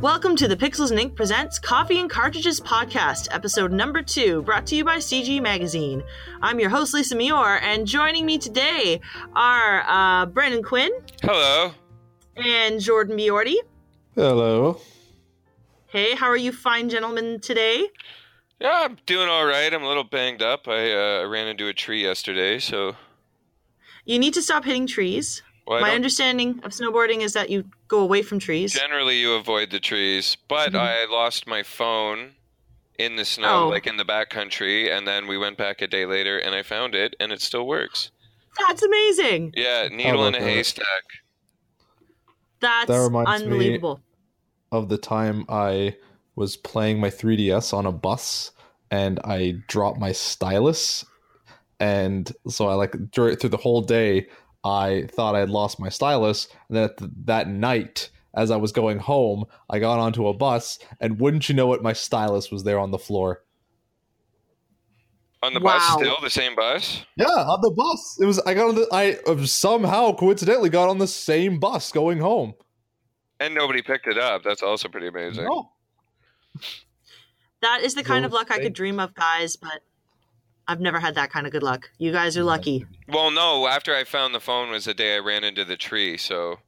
Welcome to the Pixels and Ink Presents Coffee and Cartridges podcast, episode number two, brought to you by CG Magazine. I'm your host, Lisa Mior, and joining me today are uh, Brandon Quinn. Hello. And Jordan Biordi. Hello. Hey, how are you fine gentlemen today? Yeah, I'm doing all right. I'm a little banged up. I uh, ran into a tree yesterday, so. You need to stop hitting trees. Well, My understanding of snowboarding is that you go away from trees. Generally, you avoid the trees, but mm-hmm. I lost my phone in the snow, oh. like in the backcountry, and then we went back a day later and I found it, and it still works. That's amazing. Yeah, needle in a that. haystack. That's that reminds unbelievable. Me of the time I was playing my 3DS on a bus and I dropped my stylus, and so I like through the whole day I thought I had lost my stylus. And then the, that night, as I was going home, I got onto a bus, and wouldn't you know it, my stylus was there on the floor. On the wow. bus, still the same bus. Yeah, on the bus. It was. I got on the. I uh, somehow coincidentally got on the same bus going home. And nobody picked it up. That's also pretty amazing. No. That is the kind of luck I could dream of, guys. But I've never had that kind of good luck. You guys are lucky. Well, no. After I found the phone was the day I ran into the tree. So.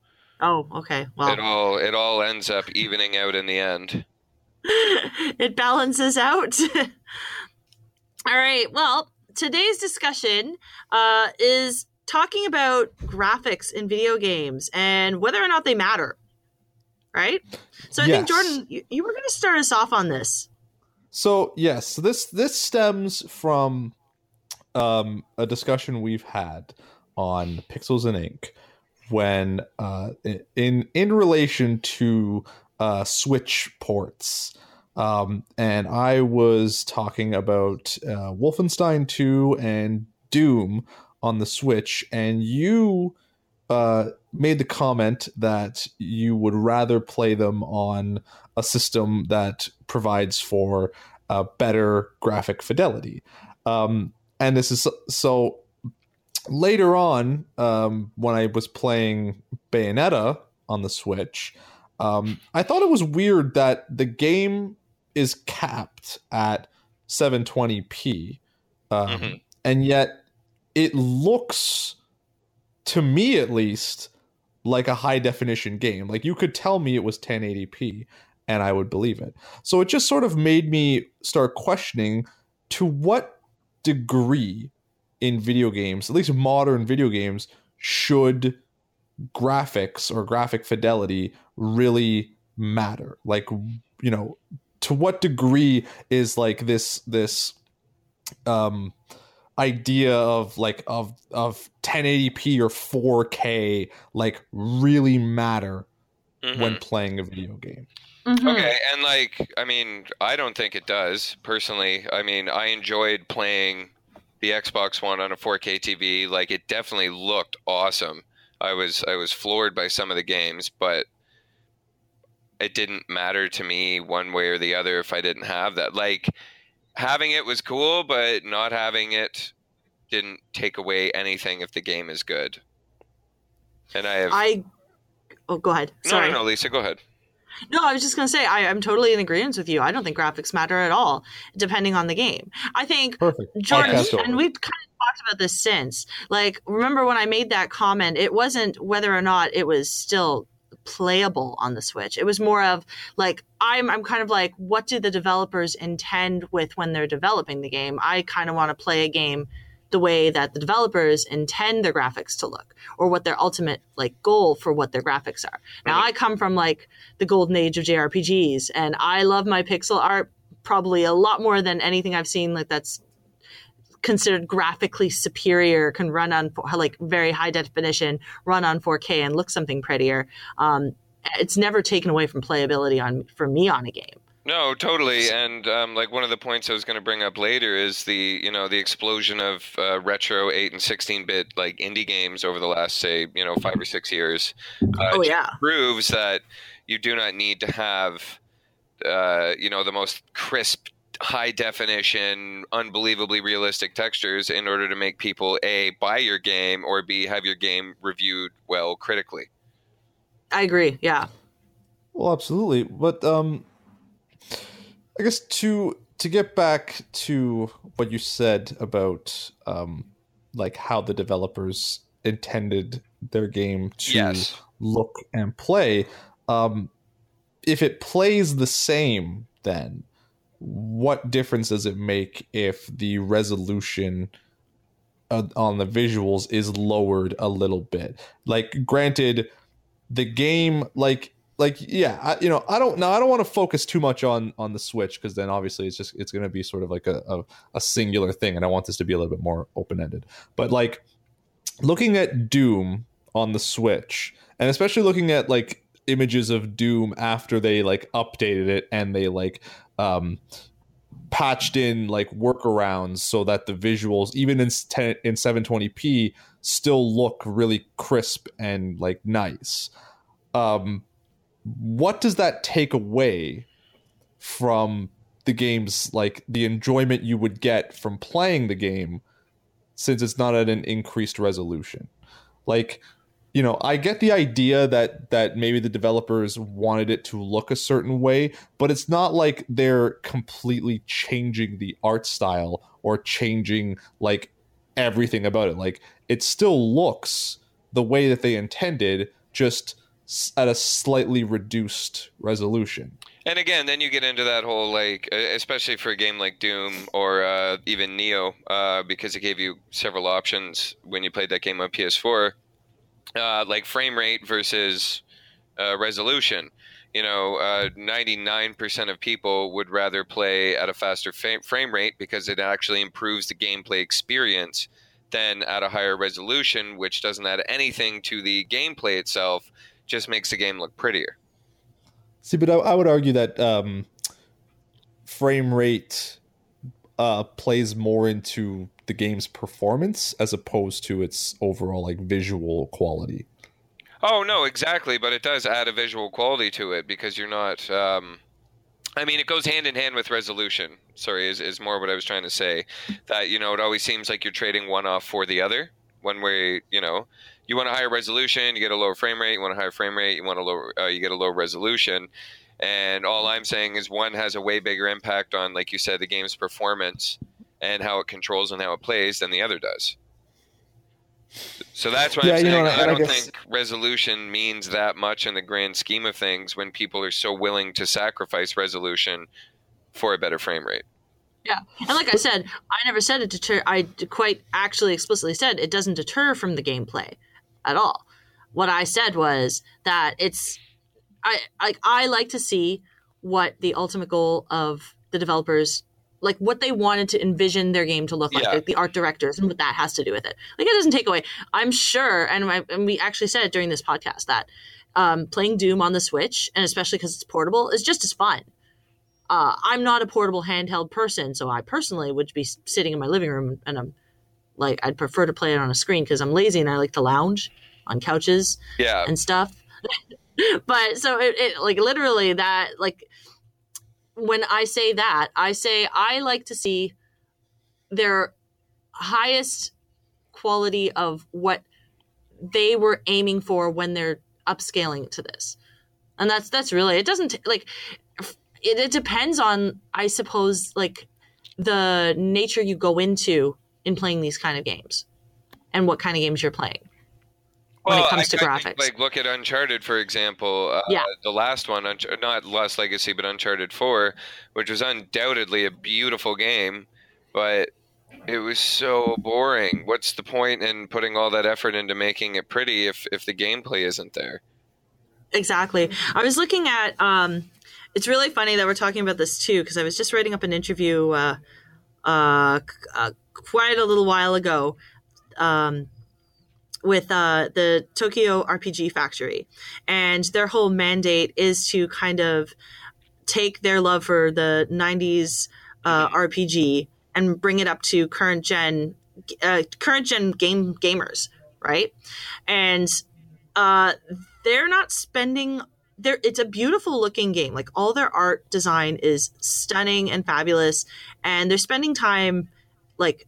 Oh, okay. Well, it all it all ends up evening out in the end. it balances out. all right. Well, today's discussion uh, is talking about graphics in video games and whether or not they matter. Right. So I yes. think Jordan, you, you were going to start us off on this. So yes, this this stems from um, a discussion we've had on Pixels and Ink when uh, in in relation to uh, Switch ports. Um, and I was talking about uh, Wolfenstein 2 and Doom on the Switch, and you uh, made the comment that you would rather play them on a system that provides for uh, better graphic fidelity. Um, and this is so later on um, when I was playing Bayonetta on the Switch, um, I thought it was weird that the game is capped at 720p, um, mm-hmm. and yet it looks, to me at least, like a high definition game. Like you could tell me it was 1080p, and I would believe it. So it just sort of made me start questioning to what degree in video games, at least modern video games, should graphics or graphic fidelity really matter? Like, you know, to what degree is like this this um idea of like of of 1080p or 4K like really matter mm-hmm. when playing a video game? Mm-hmm. Okay, and like, I mean, I don't think it does personally. I mean, I enjoyed playing the Xbox One on a 4K TV. Like, it definitely looked awesome. I was I was floored by some of the games, but it didn't matter to me one way or the other if I didn't have that. Like, having it was cool, but not having it didn't take away anything if the game is good. And I have. I. Oh, go ahead. Sorry. No, no, no, Lisa, go ahead. No, I was just going to say I, am totally in agreement with you. I don't think graphics matter at all, depending on the game. I think Perfect. Jordan, and we've kind of talked about this since. Like, remember when I made that comment? It wasn't whether or not it was still playable on the Switch. It was more of like I'm I'm kind of like what do the developers intend with when they're developing the game? I kind of want to play a game the way that the developers intend their graphics to look or what their ultimate like goal for what their graphics are. Now right. I come from like the golden age of JRPGs and I love my pixel art probably a lot more than anything I've seen like that's considered graphically superior can run on like very high definition run on 4k and look something prettier um, it's never taken away from playability on for me on a game no, totally. And um, like one of the points I was going to bring up later is the you know the explosion of uh, retro eight and sixteen bit like indie games over the last say you know five or six years. Uh, oh yeah, proves that you do not need to have uh, you know the most crisp high definition, unbelievably realistic textures in order to make people a buy your game or b have your game reviewed well critically. I agree. Yeah. Well, absolutely, but um, I guess to to get back to what you said about um, like how the developers intended their game to yes. look and play. Um, if it plays the same, then what difference does it make if the resolution uh, on the visuals is lowered a little bit? Like, granted, the game, like, like yeah, I, you know, I don't now. I don't want to focus too much on on the Switch because then obviously it's just it's going to be sort of like a, a a singular thing, and I want this to be a little bit more open ended. But like looking at Doom on the Switch, and especially looking at like images of Doom after they like updated it and they like um patched in like workarounds so that the visuals even in 10, in 720p still look really crisp and like nice. Um what does that take away from the game's like the enjoyment you would get from playing the game since it's not at an increased resolution. Like, you know, I get the idea that that maybe the developers wanted it to look a certain way, but it's not like they're completely changing the art style or changing like everything about it. Like it still looks the way that they intended, just at a slightly reduced resolution. And again, then you get into that whole like, especially for a game like Doom or uh, even Nioh, uh, because it gave you several options when you played that game on PS4, uh, like frame rate versus uh, resolution. You know, uh, ninety-nine percent of people would rather play at a faster frame rate because it actually improves the gameplay experience than at a higher resolution, which doesn't add anything to the gameplay itself, just makes the game look prettier. See, but I, I would argue that um, frame rate uh, plays more into the game's performance as opposed to its overall like visual quality. Oh no, exactly, but it does add a visual quality to it because you're not. Um, I mean, it goes hand in hand with resolution. Sorry, is is more what I was trying to say. That you know, it always seems like you're trading one off for the other. One way, you know, you want a higher resolution, you get a lower frame rate. You want a higher frame rate, you want a lower, uh, you get a lower resolution. And all I'm saying is one has a way bigger impact on, like you said, the game's performance and how it controls and how it plays than the other does. So that's why yeah, I'm saying you know, I, I don't guess... think resolution means that much in the grand scheme of things when people are so willing to sacrifice resolution for a better frame rate. Yeah, and like I said, I never said it deter. I quite actually explicitly said it doesn't deter from the gameplay at all. What I said was that it's I I, I like to see what the ultimate goal of the developers like what they wanted to envision their game to look like, yeah. like the art directors and what that has to do with it. Like it doesn't take away. I'm sure, and, I, and we actually said it during this podcast that um, playing Doom on the Switch, and especially because it's portable, is just as fun. Uh, I'm not a portable handheld person, so I personally would be sitting in my living room and I'm like I'd prefer to play it on a screen because I'm lazy and I like to lounge on couches yeah. and stuff. but so it, it like literally that like when I say that, I say I like to see their highest quality of what they were aiming for when they're upscaling to this. And that's that's really it doesn't like it, it depends on I suppose like the nature you go into in playing these kind of games and what kind of games you're playing when well, it comes I, to graphics. Think, like look at Uncharted for example. Uh, yeah. The last one, not Lost Legacy, but Uncharted Four, which was undoubtedly a beautiful game, but it was so boring. What's the point in putting all that effort into making it pretty if if the gameplay isn't there? Exactly. I was looking at. Um, it's really funny that we're talking about this too because I was just writing up an interview. Uh, uh, uh, quite a little while ago um, with uh, the Tokyo RPG Factory. And their whole mandate is to kind of take their love for the 90s uh, RPG and bring it up to current gen uh, current gen game gamers, right? And uh, they're not spending there it's a beautiful looking game like all their art design is stunning and fabulous and they're spending time like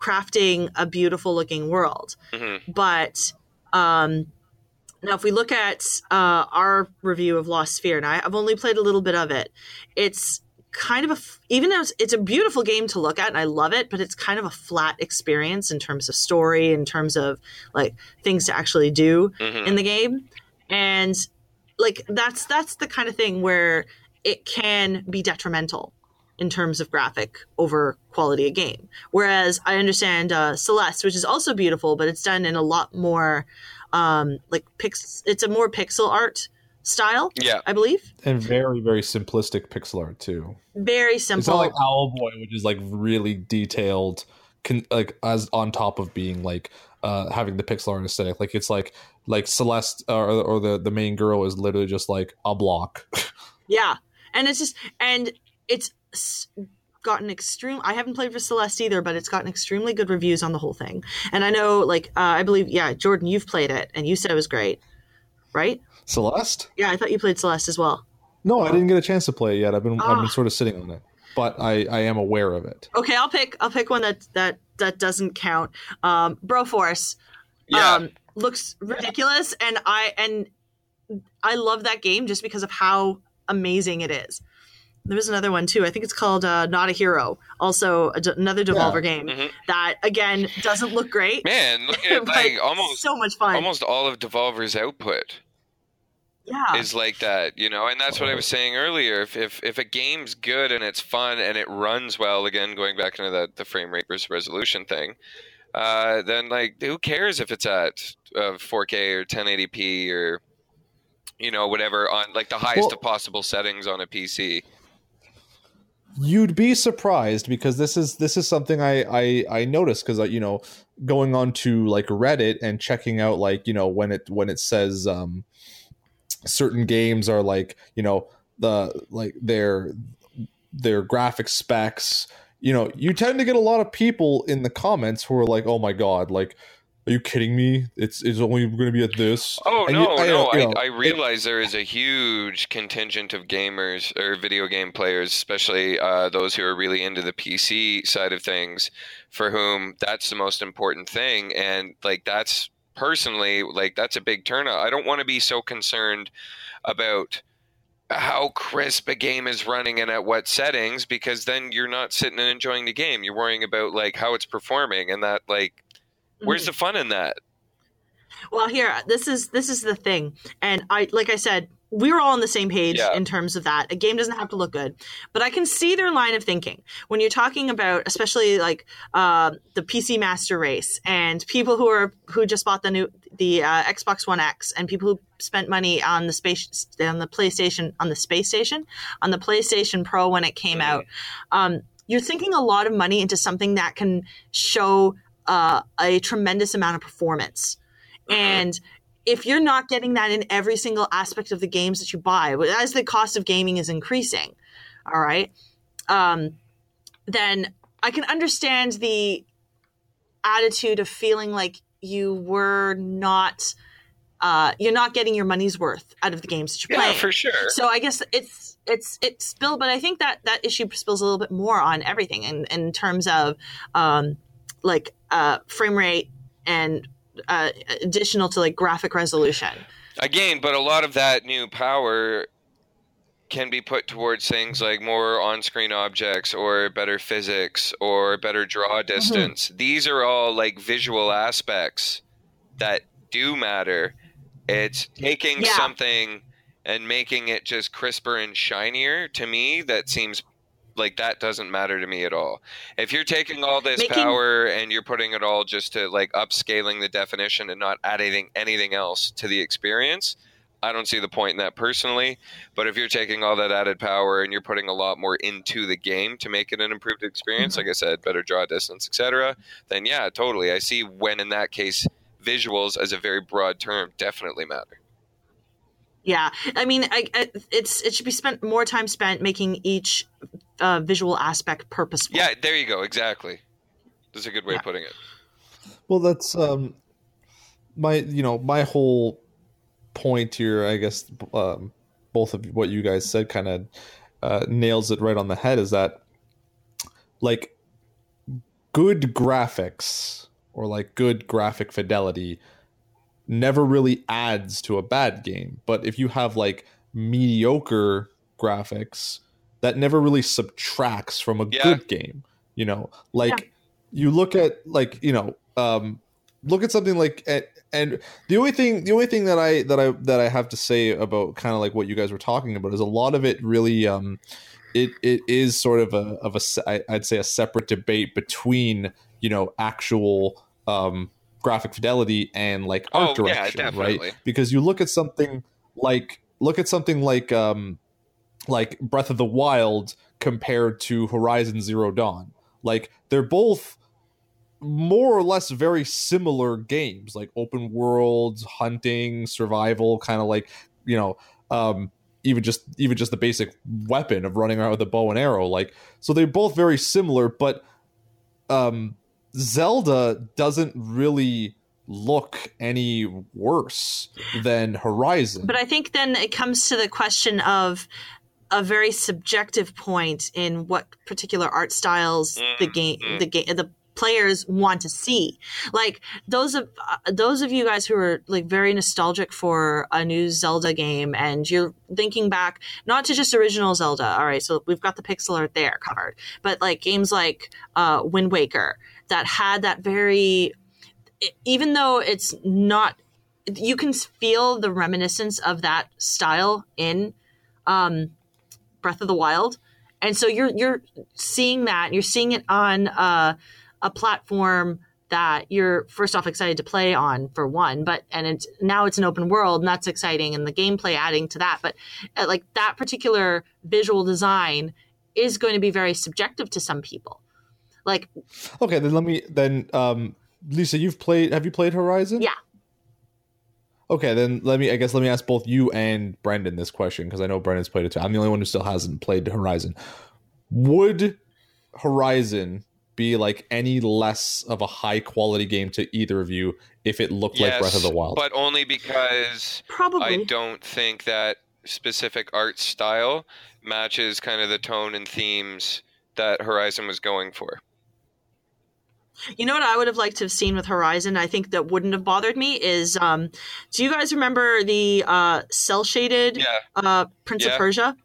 crafting a beautiful looking world. Mm-hmm. But um, Now, if we look at uh, our review of Lost Sphear, and I, have only played a little bit of it, it's kind of a even though it's, it's, a beautiful game to look at and I love it, but it's kind of a flat experience in terms of story, in terms of like things to actually do mm-hmm. in the game, and like that's that's the kind of thing where it can be detrimental in terms of graphic over quality of game. Whereas I understand uh, Celeste, which is also beautiful, but it's done in a lot more um, like pix. It's a more pixel art style. Yeah, I believe, and very very simplistic pixel art too. Very simple. It's not like Owlboy, which is like really detailed, con- like as on top of being like uh, having the pixel art aesthetic. Like it's like like Celeste or, or the the main girl is literally just like a block. yeah, and it's just and it's gotten extreme i haven't played for celeste either but it's gotten extremely good reviews on the whole thing. And i know like uh, i believe yeah jordan you've played it and you said it was great right? Celeste? Yeah i thought you played celeste as well. No i didn't get a chance to play it yet. I've been i've been ah. sort of sitting on it but i i am aware of it. Okay i'll pick i'll pick one that that that doesn't count. Um broforce yeah. um looks ridiculous and i and i love that game just because of how amazing it is there was another one too. I think it's called uh, Not a Hero. Also, another Devolver yeah. game mm-hmm. that again doesn't look great. Man, look at like almost so much fun. Almost all of Devolver's output. Yeah. Is like that, you know, and that's what I was saying earlier. If, if if a game's good and it's fun and it runs well, again, going back into the the frame rate versus resolution thing, uh, then like who cares if it's at uh, 4K or 1080p or you know whatever on like the highest well, of possible settings on a PC you'd be surprised because this is this is something I I, I noticed because uh, you know going on to like Reddit and checking out like you know when it when it says um certain games are like you know the like their their graphic specs you know you tend to get a lot of people in the comments who are like oh my god like are you kidding me? It's it's only going to be at this. Oh and no, you, I, no! You know, I, I realize it, there is a huge contingent of gamers or video game players, especially uh, those who are really into the PC side of things, for whom that's the most important thing, and like that's personally like that's a big turnout. I don't want to be so concerned about how crisp a game is running and at what settings because then you're not sitting and enjoying the game. You're worrying about like how it's performing and that like Where's mm-hmm. the fun in that? Well, here, this is this is the thing, and I like I said, we were all on the same page yeah. in terms of that. A game doesn't have to look good, but I can see their line of thinking when you're talking about, especially like uh, the PC Master Race and people who are who just bought the new the uh, Xbox One X and people who spent money on the space on the PlayStation on the space station on the PlayStation Pro when it came mm-hmm. out. Um, you're thinking a lot of money into something that can show uh, a tremendous amount of performance. Mm-hmm. And if you're not getting that in every single aspect of the games that you buy, as the cost of gaming is increasing, all right, um, then I can understand the attitude of feeling like you were not uh, you're not getting your money's worth out of the games that you're playing. Yeah, for sure. So I guess it's it's it's spill, but I think that that issue spills a little bit more on everything in in terms of um, like uh, frame rate and uh, additional to like graphic resolution. Again, but a lot of that new power can be put towards things like more on-screen objects or better physics or better draw mm-hmm. distance. Mm-hmm. These are all like visual aspects that do matter. It's taking yeah. something and making it just crisper and shinier to me that seems like that doesn't matter to me at all. If you're taking all this Making... power and you're putting it all just to like upscaling the definition and not adding anything else to the experience, I don't see the point in that personally. But if you're taking all that added power and you're putting a lot more into the game to make it an improved experience, mm-hmm. like I said, better draw distance, etc., then yeah, totally. I see when in that case visuals as a very broad term definitely matter. Yeah, I mean, I, I, it's it should be spent more time spent making each uh, visual aspect purposeful. Yeah, there you go. Exactly. That's a good way yeah. of putting it. Well, that's um, my you know my whole point here. I guess um, both of what you guys said kind of uh, nails it right on the head. Is that like good graphics or like good graphic fidelity never really adds to a bad game. But if you have like mediocre graphics, that never really subtracts from a yeah. good game. You know, like yeah. you look at like you know, um, look at something like at, and the only thing the only thing that I that I that I have to say about kind of like what you guys were talking about is a lot of it really um it it is sort of a of a I'd say a separate debate between you know actual um graphic fidelity and like art oh, direction, yeah, right? Because you look at something like look at something like um like Breath of the Wild compared to Horizon Zero Dawn. Like they're both more or less very similar games, like open worlds, hunting, survival, kind of like you know, um, even just even just the basic weapon of running around with a bow and arrow. Like so, they're both very similar, but um, Zelda doesn't really look any worse than Horizon. But I think then it comes to the question of a very subjective point in what particular art styles the game mm-hmm. the game the players want to see. Like those of uh, those of you guys who are like very nostalgic for a new Zelda game and you're thinking back not to just original Zelda. All right, so we've got the pixel art there covered, but like games like uh, Wind Waker that had that very, even though it's not, you can feel the reminiscence of that style in um, Breath of the Wild, and so you're you're seeing that you're seeing it on uh, a platform that you're first off excited to play on for one but and it's now it's an open world and that's exciting and the gameplay adding to that but uh, like that particular visual design is going to be very subjective to some people like, okay, then let me then, um, Lisa, you've played. Have you played Horizon? Yeah. Okay, then let me. I guess let me ask both you and Brendan this question because I know Brendan's played it too. I'm the only one who still hasn't played Horizon. Would Horizon be like any less of a high quality game to either of you if it looked yes, like Breath of the Wild? But only because probably I don't think that specific art style matches kind of the tone and themes that Horizon was going for. You know what I would have liked to have seen with Horizon? I think that wouldn't have bothered me is um, do you guys remember the uh, cell shaded yeah. uh, Prince yeah. of Persia?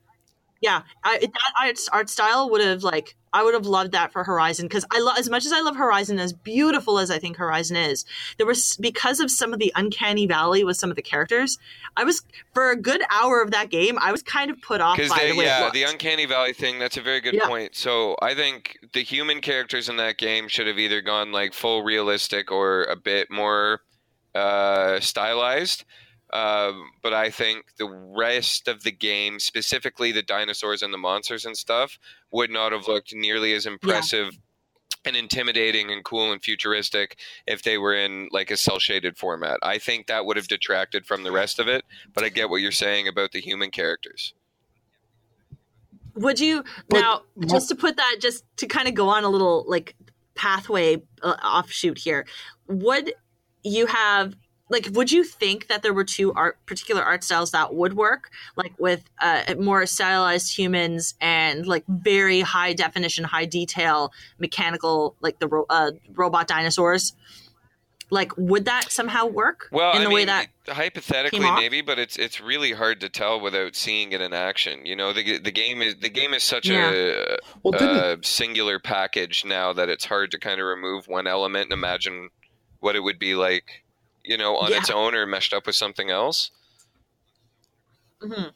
Yeah, I, that art style would have like I would have loved that for Horizon because I love as much as I love Horizon as beautiful as I think Horizon is. There was because of some of the uncanny valley with some of the characters. I was for a good hour of that game. I was kind of put off by they, the way yeah the uncanny valley thing. That's a very good yeah. point. So I think the human characters in that game should have either gone like full realistic or a bit more uh, stylized. Um, but I think the rest of the game, specifically the dinosaurs and the monsters and stuff, would not have looked nearly as impressive yeah. and intimidating and cool and futuristic if they were in like a cell shaded format. I think that would have detracted from the rest of it. But I get what you're saying about the human characters. Would you but, now just to put that just to kind of go on a little like pathway uh, offshoot here? Would you have like would you think that there were two art particular art styles that would work? Like with uh, more stylized humans and like very high definition high detail mechanical like the ro- uh, robot dinosaurs? Like would that somehow work well in the I way that hypothetically maybe but it's it's really hard to tell without seeing it in action. You know the, the game is the game is such yeah. a, well, a singular package now that it's hard to kind of remove one element and imagine what it would be like you know, on yeah. its own or meshed up with something else. Mm-hmm.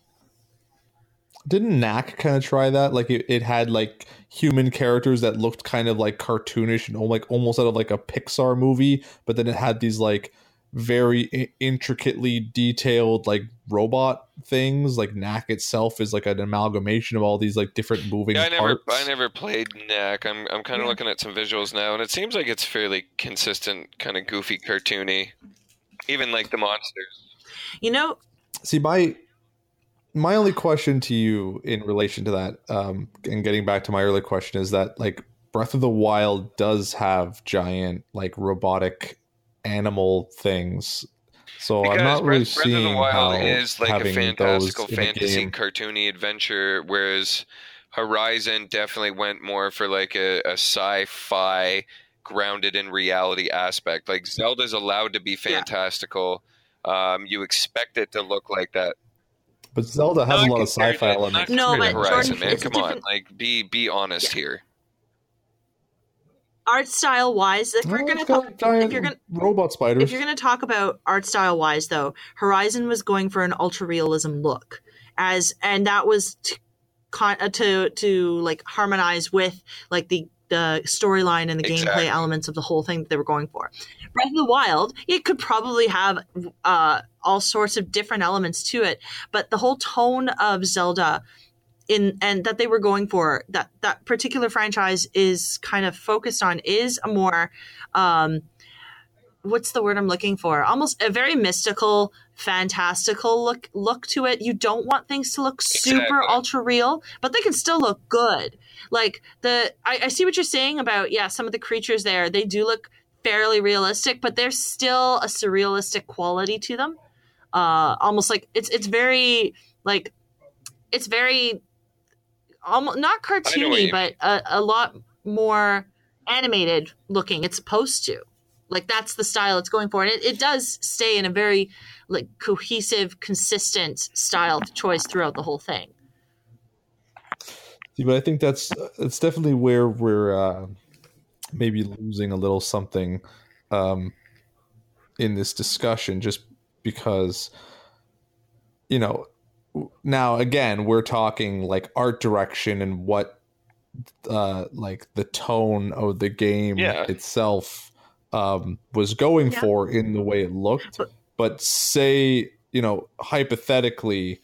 Didn't Knack kind of try that? Like it, it had like human characters that looked kind of like cartoonish and like almost out of like a Pixar movie, but then it had these like very I- intricately detailed like robot things. Like Knack itself is like an amalgamation of all these like different moving. Yeah, I never, parts. I never played Knack. I'm, I'm kind of yeah. looking at some visuals now, and it seems like it's fairly consistent, kind of goofy, cartoony. Even like the monsters. You know. See my. My only question to you in relation to that, um, and getting back to my earlier question, is that like Breath of the Wild does have giant like robotic animal things. So because I'm not really Breath, seeing Breath of the Wild is like a fantastical fantasy cartoony adventure, whereas Horizon definitely went more for like a, a sci-fi grounded in reality aspect. Like Zelda's allowed to be fantastical Um, you expect it to look like that. But Zelda has a lot of sci-fi elements. No, but Horizon, Jordan, man, come on, like be be honest yeah. here. Art style wise, if we're gonna talk, if you're gonna robot spiders, if you're gonna talk about art style wise, though, Horizon was going for an ultra realism look, as and that was to, uh, to to like harmonize with like the the storyline and the exactly. gameplay elements of the whole thing that they were going for. Breath of the Wild, it could probably have uh, all sorts of different elements to it, but the whole tone of Zelda in and that they were going for that that particular franchise is kind of focused on is a more um, what's the word I'm looking for? Almost a very mystical, fantastical look look to it. You don't want things to look super exactly. ultra real, but they can still look good. Like the I, I see what you're saying about yeah, some of the creatures there, they do look fairly realistic, but there's still a surrealistic quality to them. Uh almost like it's it's very like it's very almost not cartoony, but a, a lot more animated looking. It's supposed to. Like that's the style it's going for, and it, it does stay in a very like cohesive, consistent style choice throughout the whole thing. See, but I think that's it's definitely where we're uh, maybe losing a little something um, in this discussion, just because you know now again we're talking like art direction and what uh like the tone of the game yeah. itself um was going yeah. for in the way it looked but, but say you know hypothetically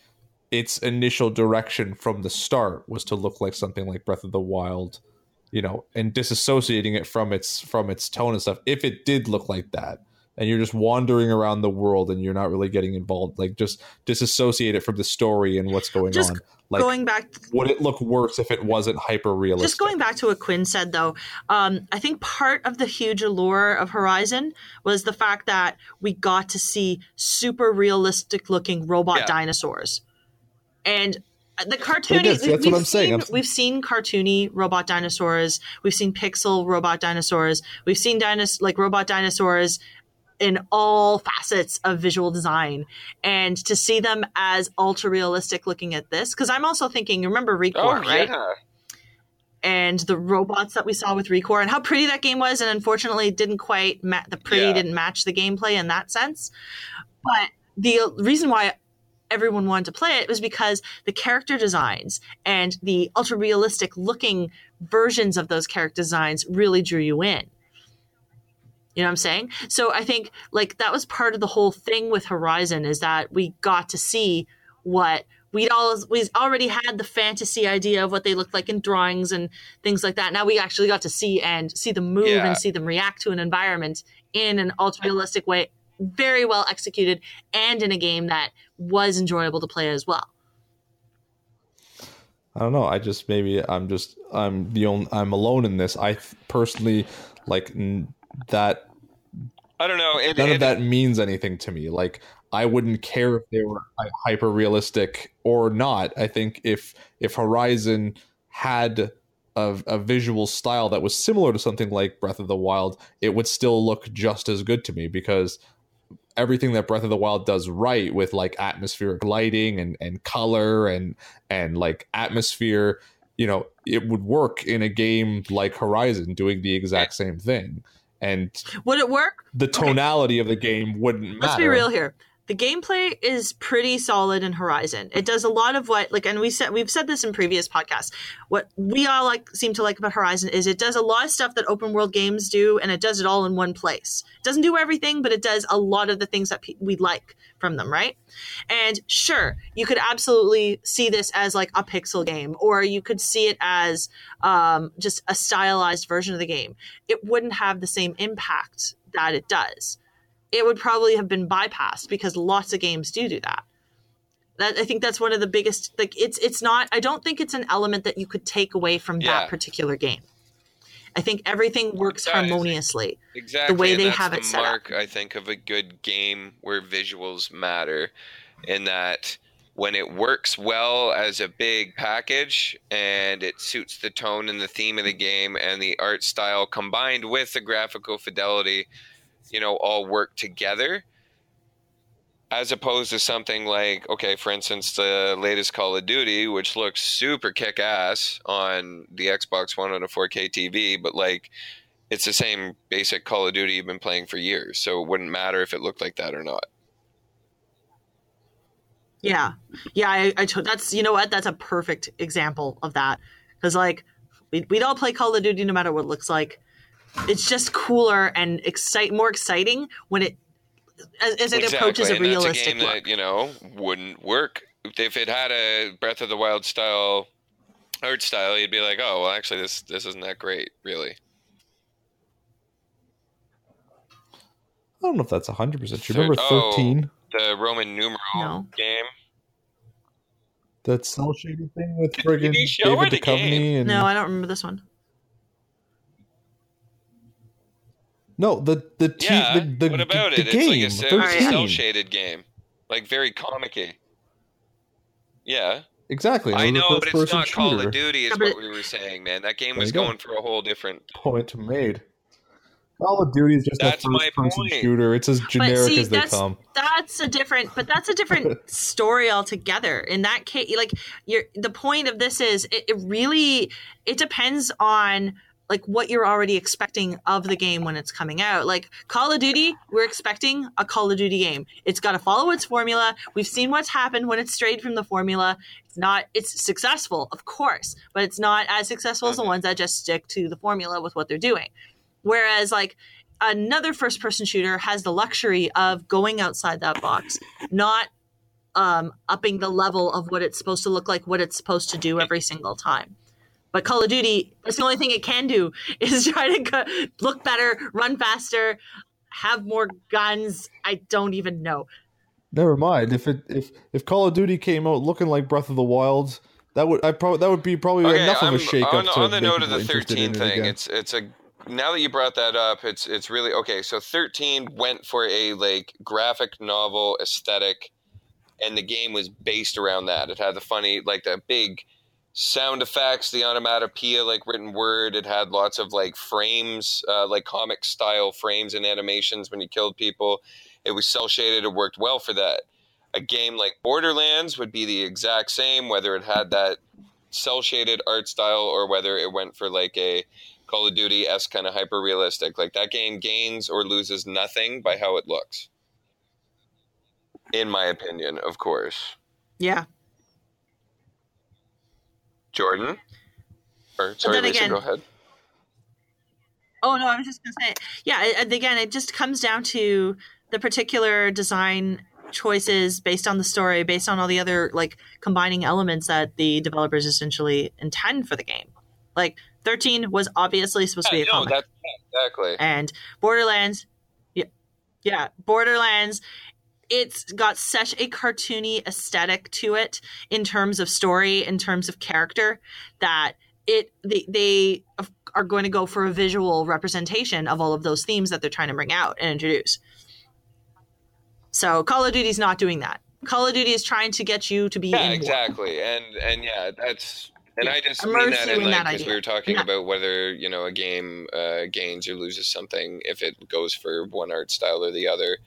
its initial direction from the start was to look like something like breath of the wild you know and disassociating it from its from its tone and stuff if it did look like that and you're just wandering around the world and you're not really getting involved like just disassociate it from the story and what's going just on like going back would it look worse if it wasn't hyper realistic just going back to what quinn said though um, i think part of the huge allure of horizon was the fact that we got to see super realistic looking robot yeah. dinosaurs and the cartoony. That's what I'm seen, saying. We've seen cartoony robot dinosaurs. We've seen pixel robot dinosaurs. We've seen dinos like robot dinosaurs in all facets of visual design and to see them as ultra realistic looking at this because i'm also thinking remember recore oh, right yeah. and the robots that we saw with recore and how pretty that game was and unfortunately didn't quite ma- the pretty yeah. didn't match the gameplay in that sense but the reason why everyone wanted to play it was because the character designs and the ultra realistic looking versions of those character designs really drew you in you know what I'm saying? So I think like that was part of the whole thing with Horizon is that we got to see what we'd all we already had the fantasy idea of what they looked like in drawings and things like that. Now we actually got to see and see them move yeah. and see them react to an environment in an ultra realistic way, very well executed, and in a game that was enjoyable to play as well. I don't know. I just maybe I'm just I'm the only I'm alone in this. I personally like that I don't know. It, none it, of that means anything to me. Like I wouldn't care if they were hyper realistic or not. I think if if Horizon had a, a visual style that was similar to something like Breath of the Wild, it would still look just as good to me because everything that Breath of the Wild does right with like atmospheric lighting and and color and and like atmosphere, you know, it would work in a game like Horizon doing the exact same thing and would it work? The tonality okay. of the game wouldn't matter. Let's be real here. The gameplay is pretty solid in Horizon. It does a lot of what like and we said we've said this in previous podcasts. What we all like seem to like about Horizon is it does a lot of stuff that open world games do and it does it all in one place. It doesn't do everything, but it does a lot of the things that pe- we like from them, right? And sure, you could absolutely see this as like a pixel game, or you could see it as um, just a stylized version of the game. It wouldn't have the same impact that it does. It would probably have been bypassed because lots of games do do that. That, I think that's one of the biggest. Like it's it's not. I don't think it's an element that you could take away from yeah. that particular game. I think everything works harmoniously. Exactly the way they have the it set mark, up. I think of a good game where visuals matter, in that when it works well as a big package and it suits the tone and the theme of the game and the art style combined with the graphical fidelity, you know, all work together. as opposed to something like okay for instance the latest call of duty which looks super kick-ass on the xbox one on a 4k tv but like it's the same basic call of duty you've been playing for years so it wouldn't matter if it looked like that or not. Yeah. Yeah i, I t- that's you know what? That's a perfect example of that. Because like we'd, we'd all play call of duty no matter what it looks like it's just cooler and excite more exciting when it as, as it exactly. approaches a and realistic a game look. that you know wouldn't work if it had a Breath of the Wild style art style. You'd be like, oh, well, actually, this this isn't that great, really. I don't know if that's hundred percent. You remember oh, thirteen? Oh, the Roman numeral no. game. That cell shaded thing with friggin' David Duchovny and no, I don't remember this one. No, the the t- yeah. The, the, what about the, it? Game, it's like a cell shaded game, like very comicky. Yeah. Exactly. I know, but it's not shooter. Call of Duty, is what we were saying, man. That game was going for a whole different point made. Call of Duty is just that's a first-person shooter. It's as generic see, as they come. That's a different, but that's a different story altogether. In that case, like you're, the point of this is, it, it really it depends on like what you're already expecting of the game when it's coming out. Like Call of Duty, we're expecting a Call of Duty game. It's got to follow its formula. We've seen what's happened when it's strayed from the formula. It's not it's successful, of course, but it's not as successful as the ones that just stick to the formula with what they're doing. Whereas like another first person shooter has the luxury of going outside that box, not um, upping the level of what it's supposed to look like, what it's supposed to do every single time. But Call of Duty, that's the only thing it can do is try to go, look better, run faster, have more guns. I don't even know. Never mind. If it if if Call of Duty came out looking like Breath of the Wild, that would I probably that would be probably okay, enough I'm, of a shake on, up. On the note of the thirteen thing, it it's it's a now that you brought that up, it's it's really okay. So thirteen went for a like graphic novel aesthetic, and the game was based around that. It had the funny like the big sound effects, the onomatopoeia, like written word. It had lots of like frames, uh, like comic style frames and animations when you killed people. It was cell shaded. It worked well for that. A game like Borderlands would be the exact same, whether it had that cell shaded art style or whether it went for like a Call of Duty s kind of hyper realistic. Like that game gains or loses nothing by how it looks. In my opinion, of course. Yeah, Jordan? Or sorry, Lisa, again, go ahead. Oh no, I was just gonna say, yeah. Again, it just comes down to the particular design choices based on the story, based on all the other like combining elements that the developers essentially intend for the game. Like 13 was obviously supposed yeah, to be a no, comic. exactly. And Borderlands, yeah, yeah, Borderlands it's got such a cartoony aesthetic to it in terms of story, in terms of character, that it they, they are going to go for a visual representation of all of those themes that they're trying to bring out and introduce. So Call of Duty's not doing that. Call of Duty is trying to get you to be yeah, exactly, war. and and yeah, that's and yeah. I just Immerse mean that in like because we were talking yeah. about whether you know a game uh, gains or loses something if it goes for one art style or the other.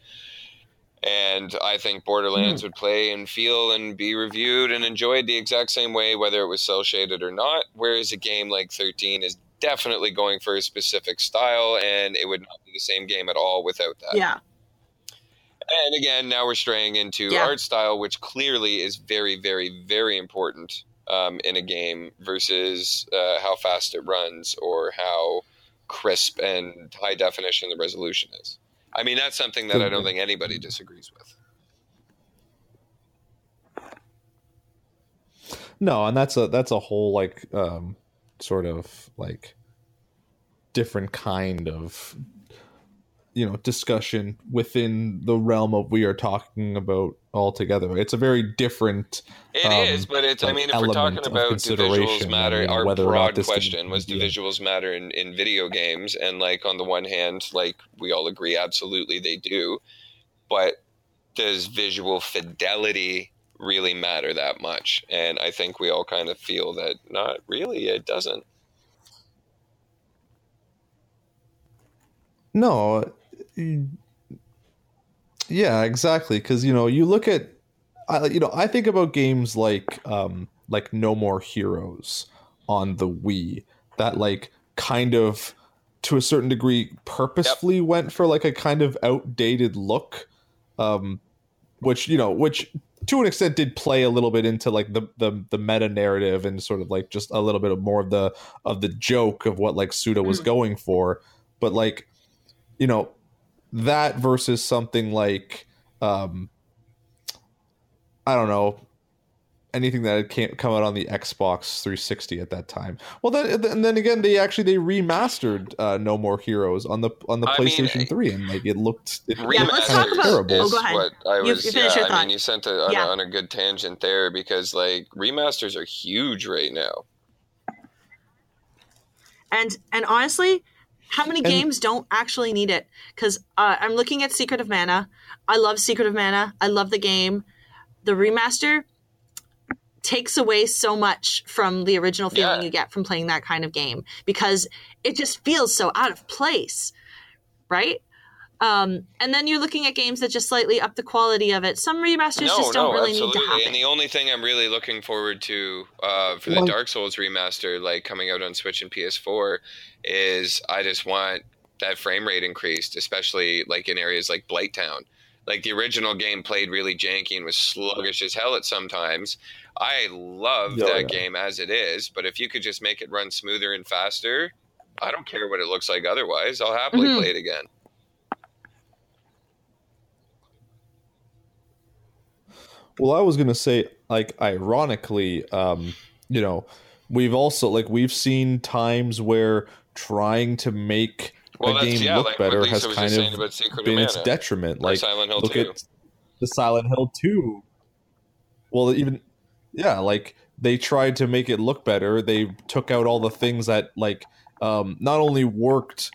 And I think Borderlands mm. would play and feel and be reviewed and enjoyed the exact same way, whether it was cell shaded or not. Whereas a game like 13 is definitely going for a specific style, and it would not be the same game at all without that. Yeah. And again, now we're straying into yeah. art style, which clearly is very, very, very important um, in a game versus uh, how fast it runs or how crisp and high definition the resolution is. I mean, that's something that I don't think anybody disagrees with. No, and that's a that's a whole like um, sort of like different kind of you know discussion within the realm of we are talking about altogether. It's a very different. It um, is, but it's. Like, I mean, if we're talking about do visuals matter, know, our broad question was do visuals matter in, in video games? And like on the one hand, like we all agree, absolutely they do, but does visual fidelity really matter that much? And I think we all kind of feel that not really. It doesn't. No, Yeah, exactly. Because you know, you look at, I, you know, I think about games like um, like No More Heroes on the Wii that like kind of to a certain degree purposefully yep. went for like a kind of outdated look um which you know which to an extent did play a little bit into like the the the meta narrative and sort of like just a little bit of more of the of the joke of what like Suda was mm. going for but like you know that versus something like um I don't know anything that can't come out on the Xbox 360 at that time. Well, then and then again, they actually they remastered uh, No More Heroes on the on the I PlayStation mean, 3, and like it looked it yeah, let's talk about, terrible. Oh, go ahead. What I was, you, you yeah, I mean, you sent a, on, yeah. a, on a good tangent there because like remasters are huge right now. And and honestly, how many and, games don't actually need it? Because uh, I'm looking at Secret of Mana. I love Secret of Mana. I love the game. The remaster takes away so much from the original feeling yeah. you get from playing that kind of game because it just feels so out of place, right? Um, and then you're looking at games that just slightly up the quality of it. Some remasters no, just don't no, really absolutely. need to happen. And the only thing I'm really looking forward to uh, for the Dark Souls remaster, like coming out on Switch and PS4, is I just want that frame rate increased, especially like in areas like Blighttown. Like the original game played really janky and was sluggish as hell at sometimes. I love that yeah. game as it is, but if you could just make it run smoother and faster, I don't care what it looks like otherwise. I'll happily mm-hmm. play it again. Well, I was going to say like ironically, um, you know, we've also like we've seen times where trying to make well, a game yeah, look like better has kind of been its detriment. Like look 2. at the Silent Hill 2. Well, even yeah, like they tried to make it look better. They took out all the things that like um, not only worked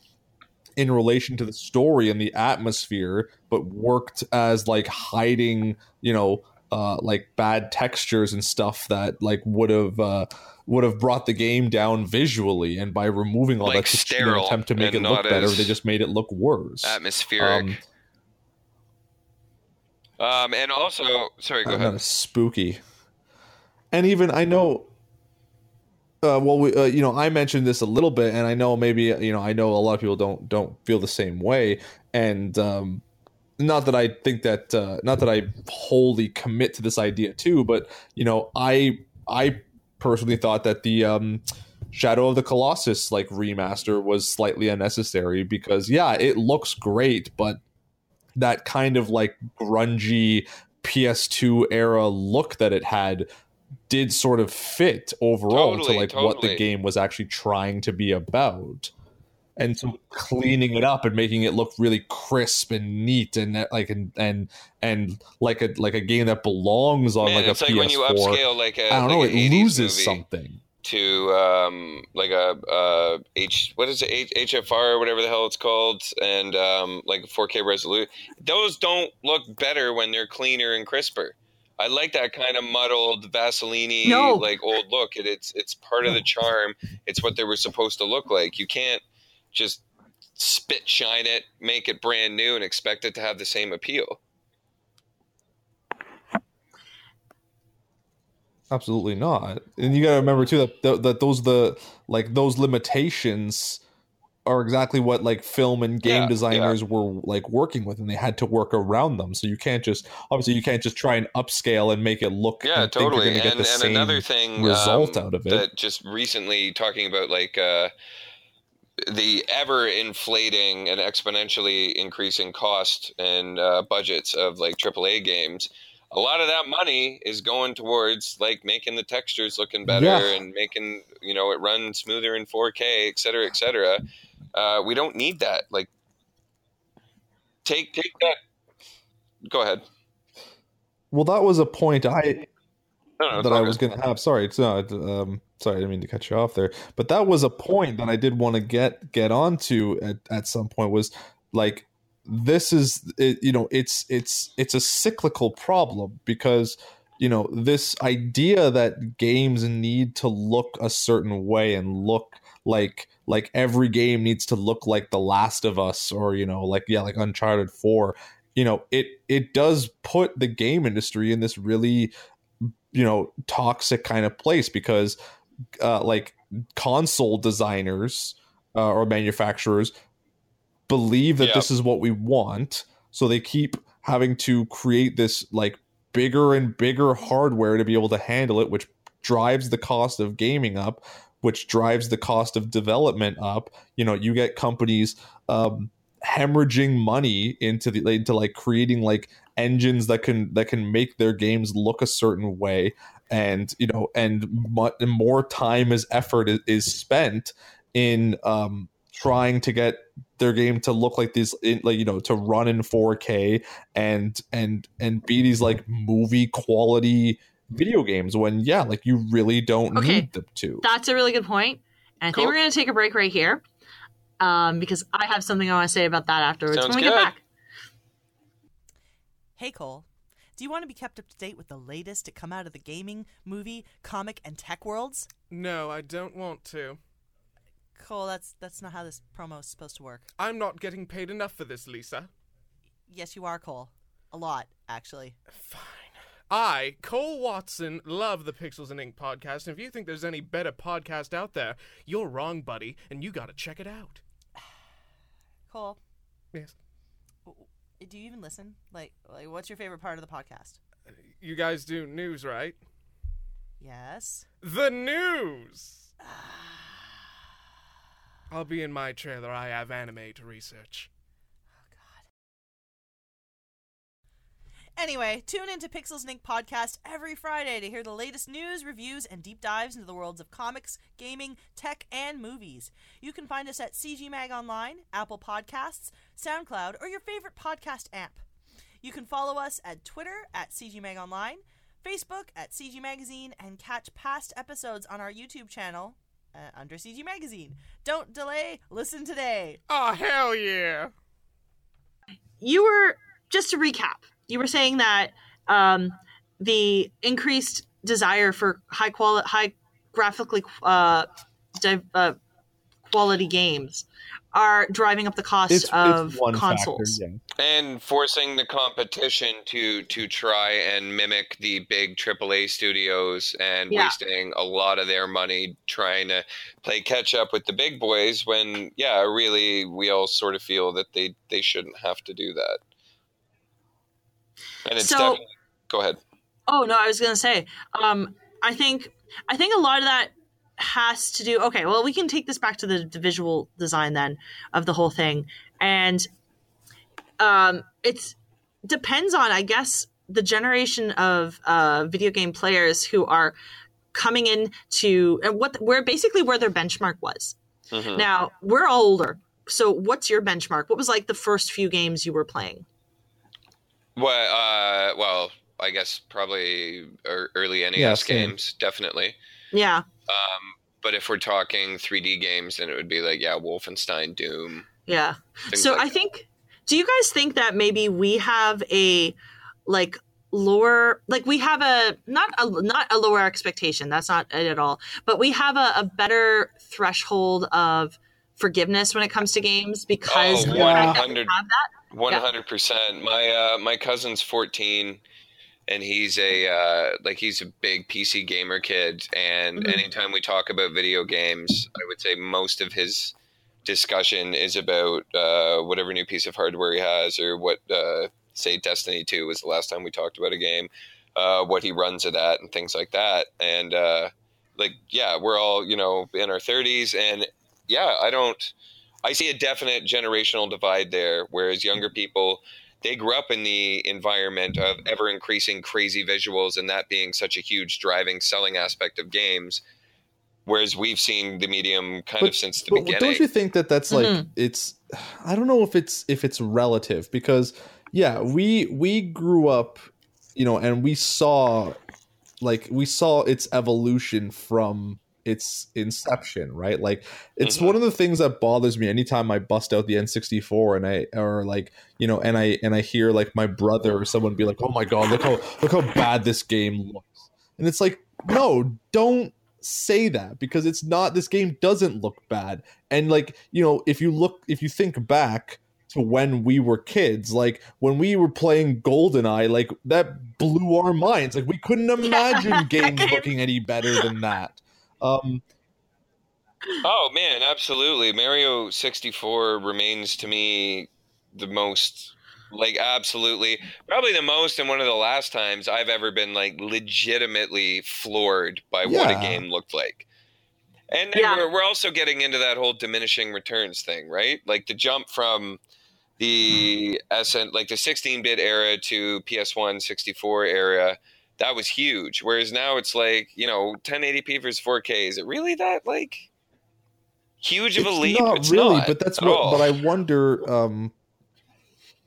in relation to the story and the atmosphere, but worked as like hiding, you know, uh, like bad textures and stuff that like would have uh, would have brought the game down visually. And by removing all like that sterile attempt to make it look better, they just made it look worse. Atmospheric. Um, um, and also, sorry, go ahead. Spooky and even I know. Uh, well, we, uh, you know, I mentioned this a little bit, and I know maybe you know, I know a lot of people don't don't feel the same way, and um, not that I think that, uh, not that I wholly commit to this idea too, but you know, I I personally thought that the um, Shadow of the Colossus like remaster was slightly unnecessary because yeah, it looks great, but that kind of like grungy PS2 era look that it had did sort of fit overall totally, to like totally. what the game was actually trying to be about and so cleaning it up and making it look really crisp and neat and like and and and like a like a game that belongs on Man, like a it's PS4. Like when you upscale like a, I don't like know, it loses something to um like a uh H what is it H, HFR or whatever the hell it's called and um like 4K resolution. Those don't look better when they're cleaner and crisper. I like that kind of muddled Vaseline no. like old look. It, it's it's part of the charm. It's what they were supposed to look like. You can't just spit shine it, make it brand new, and expect it to have the same appeal. Absolutely not. And you got to remember too that that those the like those limitations are exactly what like film and game yeah, designers yeah. were like working with and they had to work around them so you can't just obviously you can't just try and upscale and make it look yeah totally and, and another thing result um, out of it that just recently talking about like uh the ever inflating and exponentially increasing cost and uh, budgets of like AAA games a lot of that money is going towards like making the textures looking better yeah. and making you know it run smoother in 4K, et cetera, et cetera. Uh, we don't need that. Like, take take that. Go ahead. Well, that was a point I no, that I was going to have. Sorry, it's not. Um, sorry, I didn't mean to cut you off there. But that was a point that I did want to get get onto at at some point. Was like this is it, you know it's it's it's a cyclical problem because you know this idea that games need to look a certain way and look like like every game needs to look like The Last of Us or you know like yeah like Uncharted 4 you know it it does put the game industry in this really you know toxic kind of place because uh, like console designers uh, or manufacturers believe that this is what we want. So they keep having to create this like bigger and bigger hardware to be able to handle it which drives the cost of gaming up which drives the cost of development up. You know you get companies um hemorrhaging money into the into like creating like engines that can that can make their games look a certain way and you know and more time as effort is, is spent in um trying to get their game to look like these like you know to run in 4k and and and be these like movie quality video games when yeah like you really don't okay. need them to that's a really good point. point and i cool. think we're going to take a break right here um, because I have something I want to say about that afterwards Sounds when we good. get back. Hey, Cole. Do you want to be kept up to date with the latest to come out of the gaming, movie, comic, and tech worlds? No, I don't want to. Cole, that's that's not how this promo is supposed to work. I'm not getting paid enough for this, Lisa. Yes, you are, Cole. A lot, actually. Fine. I, Cole Watson, love the Pixels and Ink podcast, and if you think there's any better podcast out there, you're wrong, buddy, and you gotta check it out. Cole. Yes. Do you even listen? Like, like, what's your favorite part of the podcast? You guys do news, right? Yes. The news. I'll be in my trailer. I have anime to research. Anyway, tune into Pixels and Ink podcast every Friday to hear the latest news, reviews, and deep dives into the worlds of comics, gaming, tech, and movies. You can find us at CG Mag Online, Apple Podcasts, SoundCloud, or your favorite podcast app. You can follow us at Twitter at CG Mag Online, Facebook at CG Magazine, and catch past episodes on our YouTube channel uh, under CG Magazine. Don't delay, listen today. Oh, hell yeah! You were, just to recap, you were saying that um, the increased desire for high quality, high graphically uh, di- uh, quality games are driving up the cost it's, of it's consoles factor, yeah. and forcing the competition to to try and mimic the big AAA studios and yeah. wasting a lot of their money trying to play catch up with the big boys when yeah really we all sort of feel that they they shouldn't have to do that and it's so, definitely go ahead. Oh no, I was gonna say, um, I think I think a lot of that has to do okay, well we can take this back to the, the visual design then of the whole thing. And um it's depends on, I guess, the generation of uh, video game players who are coming in to and what where basically where their benchmark was. Mm-hmm. Now we're all older, so what's your benchmark? What was like the first few games you were playing? Well, uh, well, I guess probably early NES yeah, games, definitely. Yeah. Um, but if we're talking 3D games, then it would be like yeah, Wolfenstein, Doom. Yeah. So like I that. think. Do you guys think that maybe we have a like lower like we have a not a not a lower expectation that's not it at all but we have a, a better threshold of forgiveness when it comes to games because oh, 100, have that one hundred percent. My uh, my cousin's fourteen, and he's a uh, like he's a big PC gamer kid. And mm-hmm. anytime we talk about video games, I would say most of his discussion is about uh, whatever new piece of hardware he has, or what uh, say Destiny Two was the last time we talked about a game, uh, what he runs it at, and things like that. And uh, like, yeah, we're all you know in our thirties, and yeah, I don't. I see a definite generational divide there, whereas younger people they grew up in the environment of ever increasing crazy visuals and that being such a huge driving selling aspect of games whereas we've seen the medium kind but, of since the beginning don't you think that that's like mm-hmm. it's i don't know if it's if it's relative because yeah we we grew up you know and we saw like we saw its evolution from its inception, right? Like it's mm-hmm. one of the things that bothers me anytime I bust out the N64 and I or like, you know, and I and I hear like my brother or someone be like, "Oh my god, look how look how bad this game looks." And it's like, "No, don't say that because it's not this game doesn't look bad." And like, you know, if you look if you think back to when we were kids. Like when we were playing GoldenEye, like that blew our minds. Like we couldn't imagine games looking any better than that. Um, oh man, absolutely. Mario 64 remains to me the most like absolutely probably the most and one of the last times I've ever been like legitimately floored by yeah. what a game looked like. And, yeah. we're, we're also getting into that whole diminishing returns thing, right? Like the jump from the SN, like the 16-bit era to PS1 64 era, that was huge. Whereas now it's like, you know, 1080p versus 4K. Is it really that like huge of a leap? Not it's really, not but that's what. All. But I wonder, um,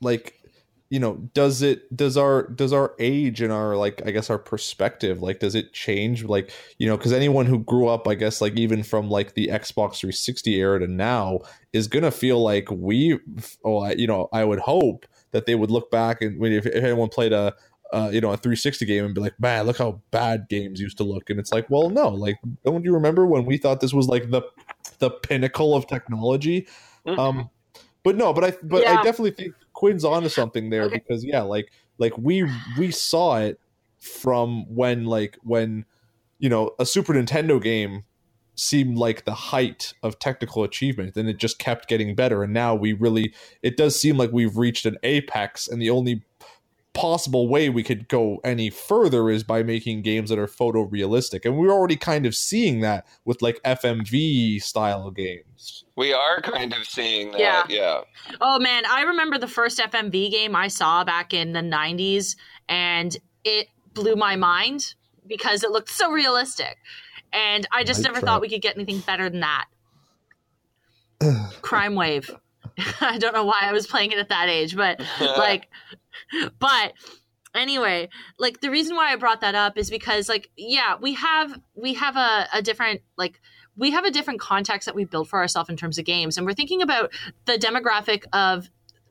like you know does it does our does our age and our like i guess our perspective like does it change like you know because anyone who grew up i guess like even from like the xbox 360 era to now is gonna feel like we oh I, you know i would hope that they would look back and if, if anyone played a uh, you know a 360 game and be like man look how bad games used to look and it's like well no like don't you remember when we thought this was like the the pinnacle of technology mm-hmm. um but no but i but yeah. i definitely think Quinn's onto something there okay. because yeah, like like we we saw it from when like when you know a Super Nintendo game seemed like the height of technical achievement then it just kept getting better and now we really it does seem like we've reached an apex and the only possible way we could go any further is by making games that are photorealistic. And we're already kind of seeing that with like FMV style games. We are kind of seeing that. Yeah. yeah. Oh man, I remember the first FMV game I saw back in the 90s and it blew my mind because it looked so realistic. And I just never thought we could get anything better than that. Crime Wave. I don't know why I was playing it at that age, but like but anyway like the reason why i brought that up is because like yeah we have we have a, a different like we have a different context that we built for ourselves in terms of games. And we're thinking about the demographic of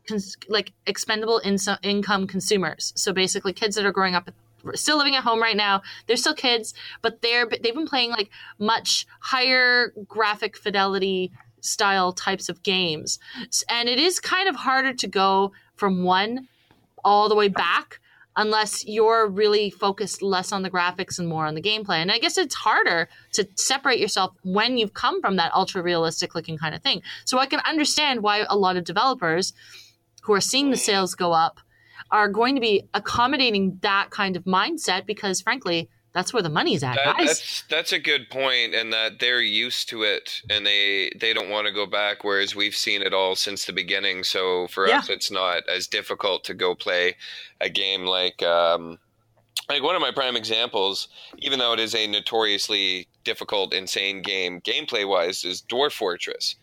cons- like expendable in- income consumers. So basically kids that are growing up still living at home right now they're still kids but they're they've been playing like much higher graphic fidelity style types of games. And it is kind of harder to go from one all the way back unless you're really focused less on the graphics and more on the gameplay. And I guess it's harder to separate yourself when you've come from that ultra realistic looking kind of thing. So I can understand why a lot of developers who are seeing the sales go up are going to be accommodating that kind of mindset because frankly, that's where the money's at, that, guys. That's that's a good point, and that they're used to it, and they they don't want to go back. Whereas we've seen it all since the beginning, so for yeah. us, it's not as difficult to go play a game like um, like one of my prime examples. Even though it is a notoriously difficult, insane game, gameplay wise, is Dwarf Fortress.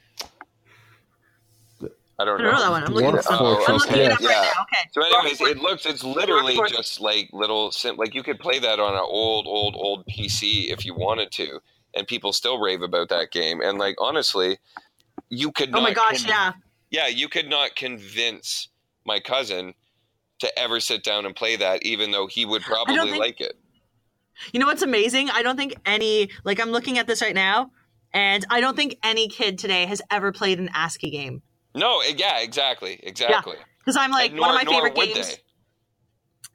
I don't, I don't know. know. that one. I'm looking, oh, I'm looking it up yeah. right now. Okay. So, anyways, it looks it's literally just like little sim. like you could play that on an old, old, old PC if you wanted to, and people still rave about that game. And like honestly, you could. Oh my gosh! Con- yeah. Yeah, you could not convince my cousin to ever sit down and play that, even though he would probably think, like it. You know what's amazing? I don't think any like I'm looking at this right now, and I don't think any kid today has ever played an ASCII game. No, yeah, exactly, exactly. Because yeah, I'm like nor, one of my favorite games. They.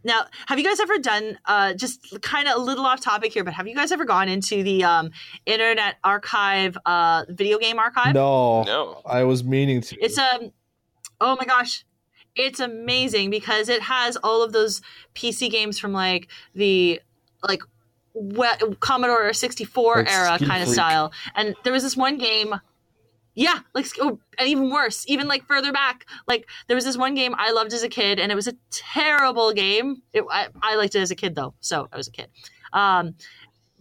Now, have you guys ever done uh, just kind of a little off topic here, but have you guys ever gone into the um, Internet Archive, uh, video game archive? No, no. I was meaning to. It's a, um, oh my gosh, it's amazing because it has all of those PC games from like the like Commodore 64 like era kind of style, and there was this one game yeah, like oh, even worse, even like further back. Like there was this one game I loved as a kid, and it was a terrible game. It, I, I liked it as a kid though, so I was a kid. Um,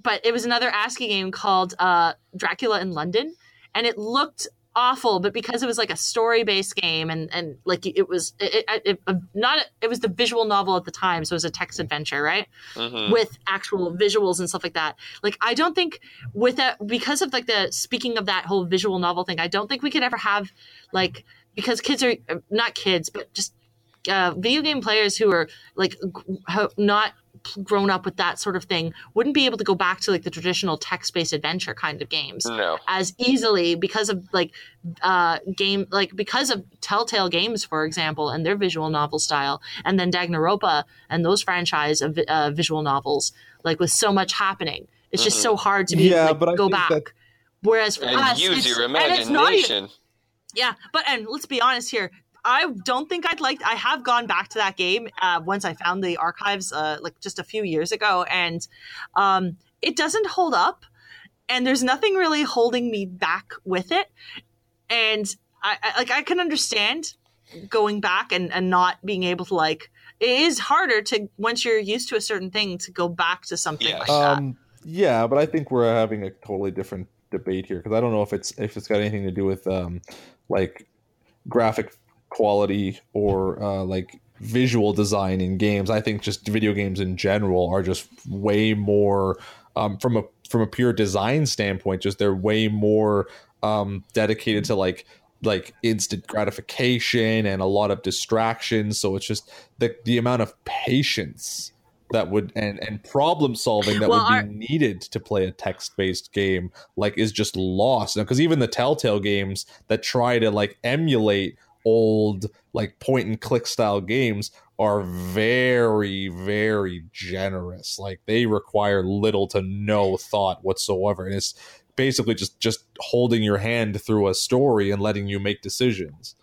but it was another ASCII game called uh, Dracula in London, and it looked awful but because it was like a story based game and and like it was it, it, it, uh, not it was the visual novel at the time so it was a text adventure right mm-hmm. with actual visuals and stuff like that like i don't think with that because of like the speaking of that whole visual novel thing i don't think we could ever have like because kids are not kids but just uh, video game players who are like not grown up with that sort of thing wouldn't be able to go back to like the traditional text-based adventure kind of games no. as easily because of like uh game like because of telltale games for example and their visual novel style and then danganronpa and those franchise of uh, visual novels like with so much happening it's mm-hmm. just so hard to be yeah, like, but go back that... whereas for and us use your imagination yeah, but and let's be honest here. I don't think I'd like. I have gone back to that game uh, once I found the archives, uh, like just a few years ago, and um, it doesn't hold up. And there's nothing really holding me back with it. And I, I like I can understand going back and, and not being able to like. It is harder to once you're used to a certain thing to go back to something like um, that. Yeah, but I think we're having a totally different debate here because I don't know if it's if it's got anything to do with um, like graphic quality or uh, like visual design in games. I think just video games in general are just way more um, from a from a pure design standpoint. Just they're way more um, dedicated to like like instant gratification and a lot of distractions. So it's just the the amount of patience that would and and problem solving that well, would our, be needed to play a text based game like is just lost because even the telltale games that try to like emulate old like point and click style games are very very generous. Like they require little to no thought whatsoever. And it's basically just just holding your hand through a story and letting you make decisions.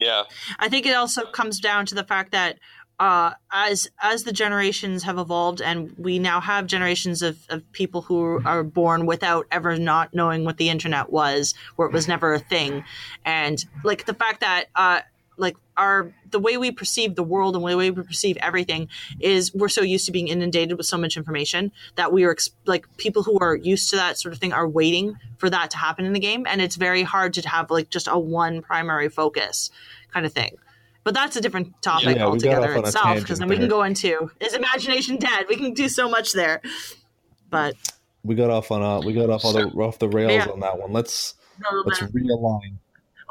Yeah. I think it also comes down to the fact that uh, as as the generations have evolved and we now have generations of, of people who are born without ever not knowing what the internet was where it was never a thing. And like the fact that uh, like our the way we perceive the world and the way we perceive everything is we're so used to being inundated with so much information that we are like people who are used to that sort of thing are waiting for that to happen in the game. And it's very hard to have like just a one primary focus kind of thing but that's a different topic yeah, altogether itself because then we can go into is imagination dead? We can do so much there. But we got off on a we got off on the off the rails yeah. on that one. Let's let's realign.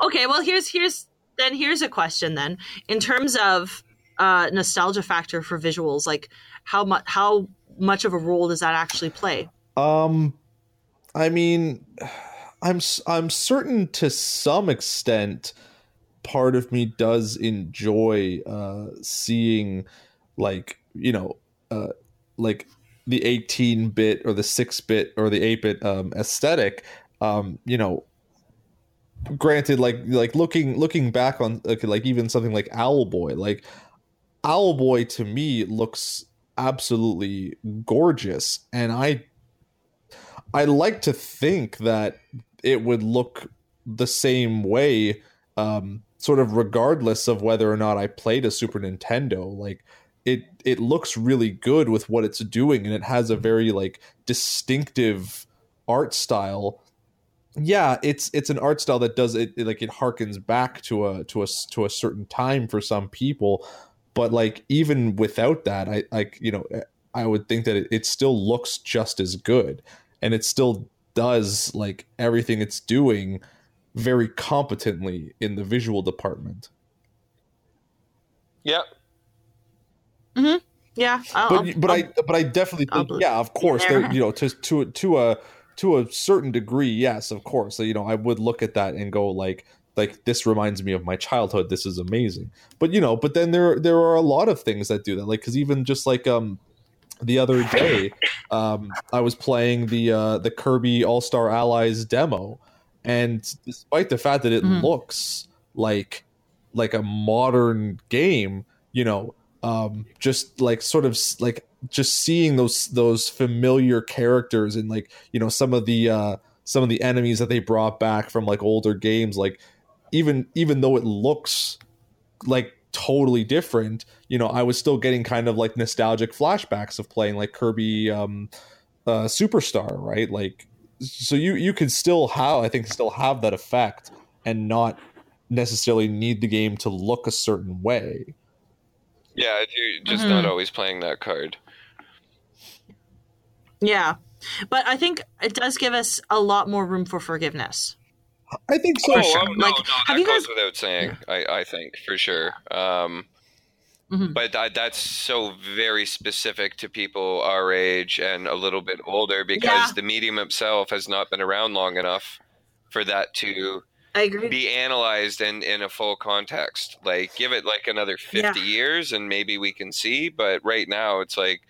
Okay, well here's here's then here's a question then in terms of uh, nostalgia factor for visuals, like how much how much of a role does that actually play? Um, I mean, I'm I'm certain to some extent part of me does enjoy uh, seeing like you know uh, like the 18 bit or the 6 bit or the 8 bit um, aesthetic um, you know granted like like looking looking back on like, like even something like owlboy like owlboy to me looks absolutely gorgeous and i i like to think that it would look the same way um sort of regardless of whether or not I played a Super Nintendo. Like it it looks really good with what it's doing and it has a very like distinctive art style. Yeah, it's it's an art style that does it, it like it harkens back to a to a to a certain time for some people, but like even without that, I like you know I would think that it, it still looks just as good and it still does like everything it's doing very competently in the visual department. Yep. hmm Yeah. I'll, but but I'll, I but I definitely think yeah, of course, there you know to to to a to a certain degree, yes, of course. So, you know, I would look at that and go like like this reminds me of my childhood. This is amazing. But you know, but then there there are a lot of things that do that. Like because even just like um the other day, um, I was playing the uh, the Kirby All Star Allies demo, and despite the fact that it mm-hmm. looks like like a modern game you know um just like sort of like just seeing those those familiar characters and like you know some of the uh some of the enemies that they brought back from like older games like even even though it looks like totally different you know i was still getting kind of like nostalgic flashbacks of playing like kirby um uh superstar right like so you you could still have I think still have that effect and not necessarily need the game to look a certain way. Yeah, you're just mm-hmm. not always playing that card. Yeah. But I think it does give us a lot more room for forgiveness. I think so. Oh, oh no, like, no, that goes guys... without saying. I, I think for sure. Um, Mm-hmm. But that, that's so very specific to people our age and a little bit older because yeah. the medium itself has not been around long enough for that to be analyzed in, in a full context. Like, give it like another 50 yeah. years and maybe we can see. But right now, it's like,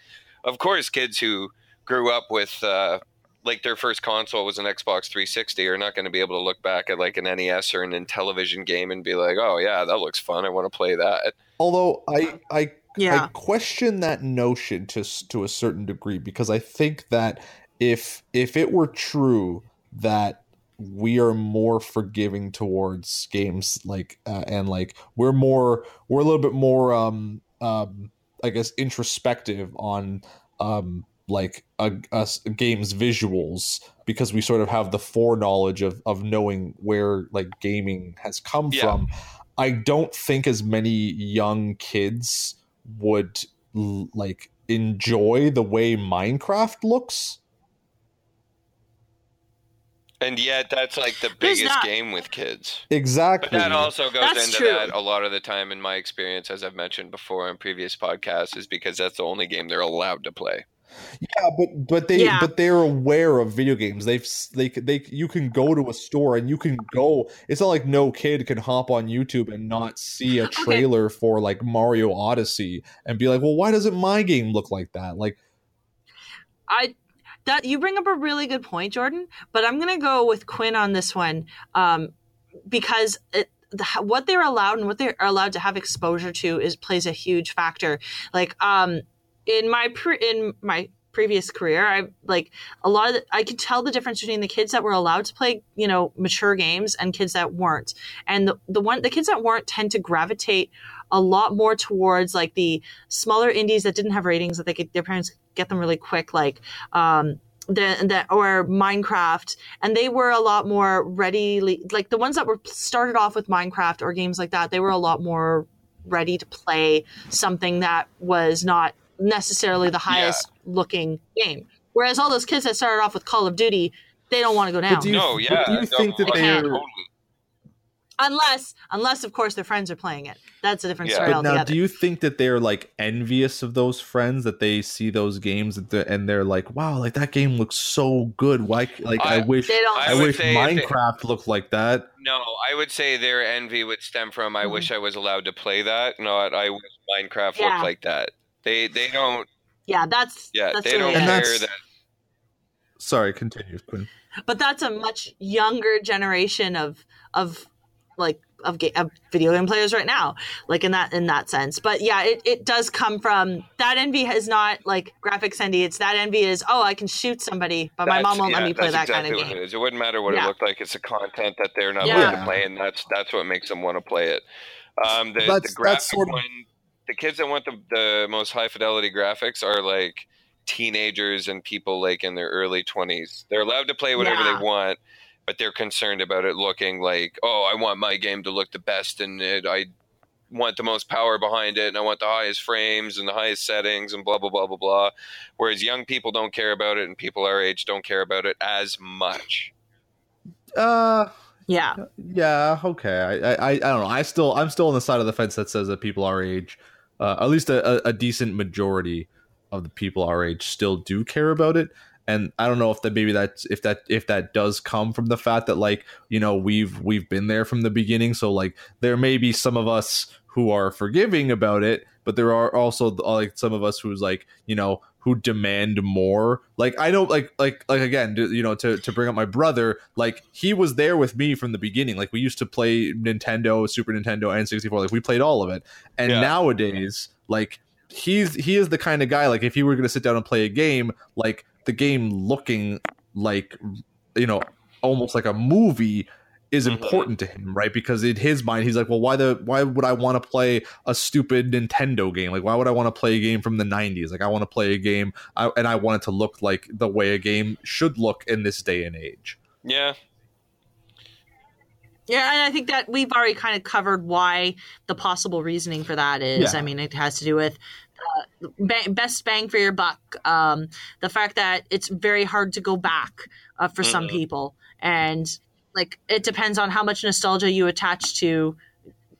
of course, kids who grew up with, uh, like their first console was an Xbox 360 are not going to be able to look back at like an NES or an Intellivision game and be like, "Oh yeah, that looks fun. I want to play that." Although I I yeah. I question that notion to to a certain degree because I think that if if it were true that we are more forgiving towards games like uh, and like we're more we're a little bit more um um I guess introspective on um like a, a, a, game's visuals because we sort of have the foreknowledge of of knowing where like gaming has come yeah. from. I don't think as many young kids would like enjoy the way Minecraft looks. And yet, that's like the biggest game with kids. Exactly. But that also goes that's into true. that a lot of the time, in my experience, as I've mentioned before in previous podcasts, is because that's the only game they're allowed to play. Yeah, but but they yeah. but they're aware of video games. They've they they you can go to a store and you can go. It's not like no kid can hop on YouTube and not see a trailer okay. for like Mario Odyssey and be like, well, why doesn't my game look like that? Like, I that you bring up a really good point, Jordan. But I'm gonna go with Quinn on this one um, because it, the, what they're allowed and what they're allowed to have exposure to is plays a huge factor. Like um in my pre- in my previous career i like a lot of the, i could tell the difference between the kids that were allowed to play you know mature games and kids that weren't and the, the one the kids that weren't tend to gravitate a lot more towards like the smaller indies that didn't have ratings that they could their parents get them really quick like um the, or Minecraft, and they were a lot more ready. Like the ones that were started off with Minecraft or games like that, they were a lot more ready to play something that was not necessarily the highest yeah. looking game. Whereas all those kids that started off with Call of Duty, they don't want to go down. do you, no, yeah. Do you think that they are unless unless of course their friends are playing it that's a different yeah. story but now do you think that they're like envious of those friends that they see those games and they're like wow like that game looks so good why like i, I wish i, I wish minecraft they, looked like that no i would say their envy would stem from i mm-hmm. wish i was allowed to play that not i wish minecraft yeah. looked like that they they don't. Yeah, that's yeah. That's they don't care that. Sorry, continue, Quinn. But that's a much younger generation of of like of, ga- of video game players right now like in that in that sense but yeah it, it does come from that envy is not like graphics envy it's that envy is oh i can shoot somebody but that's, my mom won't yeah, let me play that exactly kind of game it, is. it wouldn't matter what yeah. it looked like it's the content that they're not yeah. to play and that's that's what makes them want to play it um the, that's, the graphic sort of... one the kids that want the, the most high fidelity graphics are like teenagers and people like in their early 20s. They're allowed to play whatever yeah. they want, but they're concerned about it looking like, oh, I want my game to look the best in it. I want the most power behind it and I want the highest frames and the highest settings and blah blah blah blah blah. Whereas young people don't care about it and people our age don't care about it as much. Uh yeah. Yeah, okay. I, I I don't know. I still I'm still on the side of the fence that says that people our age uh, at least a, a, decent majority of the people our age still do care about it. And i don't know if that maybe that's if that if that does come from the fact that like you know we've we've been there from the beginning. So like there may be some of us who are forgiving about it but there are also uh, like some of us who's like you know who demand more. Like I know, like like like again, you know, to to bring up my brother, like he was there with me from the beginning. Like we used to play Nintendo, Super Nintendo, and sixty four. Like we played all of it. And yeah. nowadays, like he's he is the kind of guy. Like if he were going to sit down and play a game, like the game looking like you know almost like a movie is mm-hmm. important to him, right? Because in his mind, he's like, well, why the why would I want to play a stupid Nintendo game? Like, why would I want to play a game from the '90s? Like, I want to play a game, I, and I want it to look like the way a game should look in this day and age. Yeah. Yeah, and I think that we've already kind of covered why the possible reasoning for that is. Yeah. I mean, it has to do with uh, best bang for your buck. Um, the fact that it's very hard to go back uh, for mm-hmm. some people, and like it depends on how much nostalgia you attach to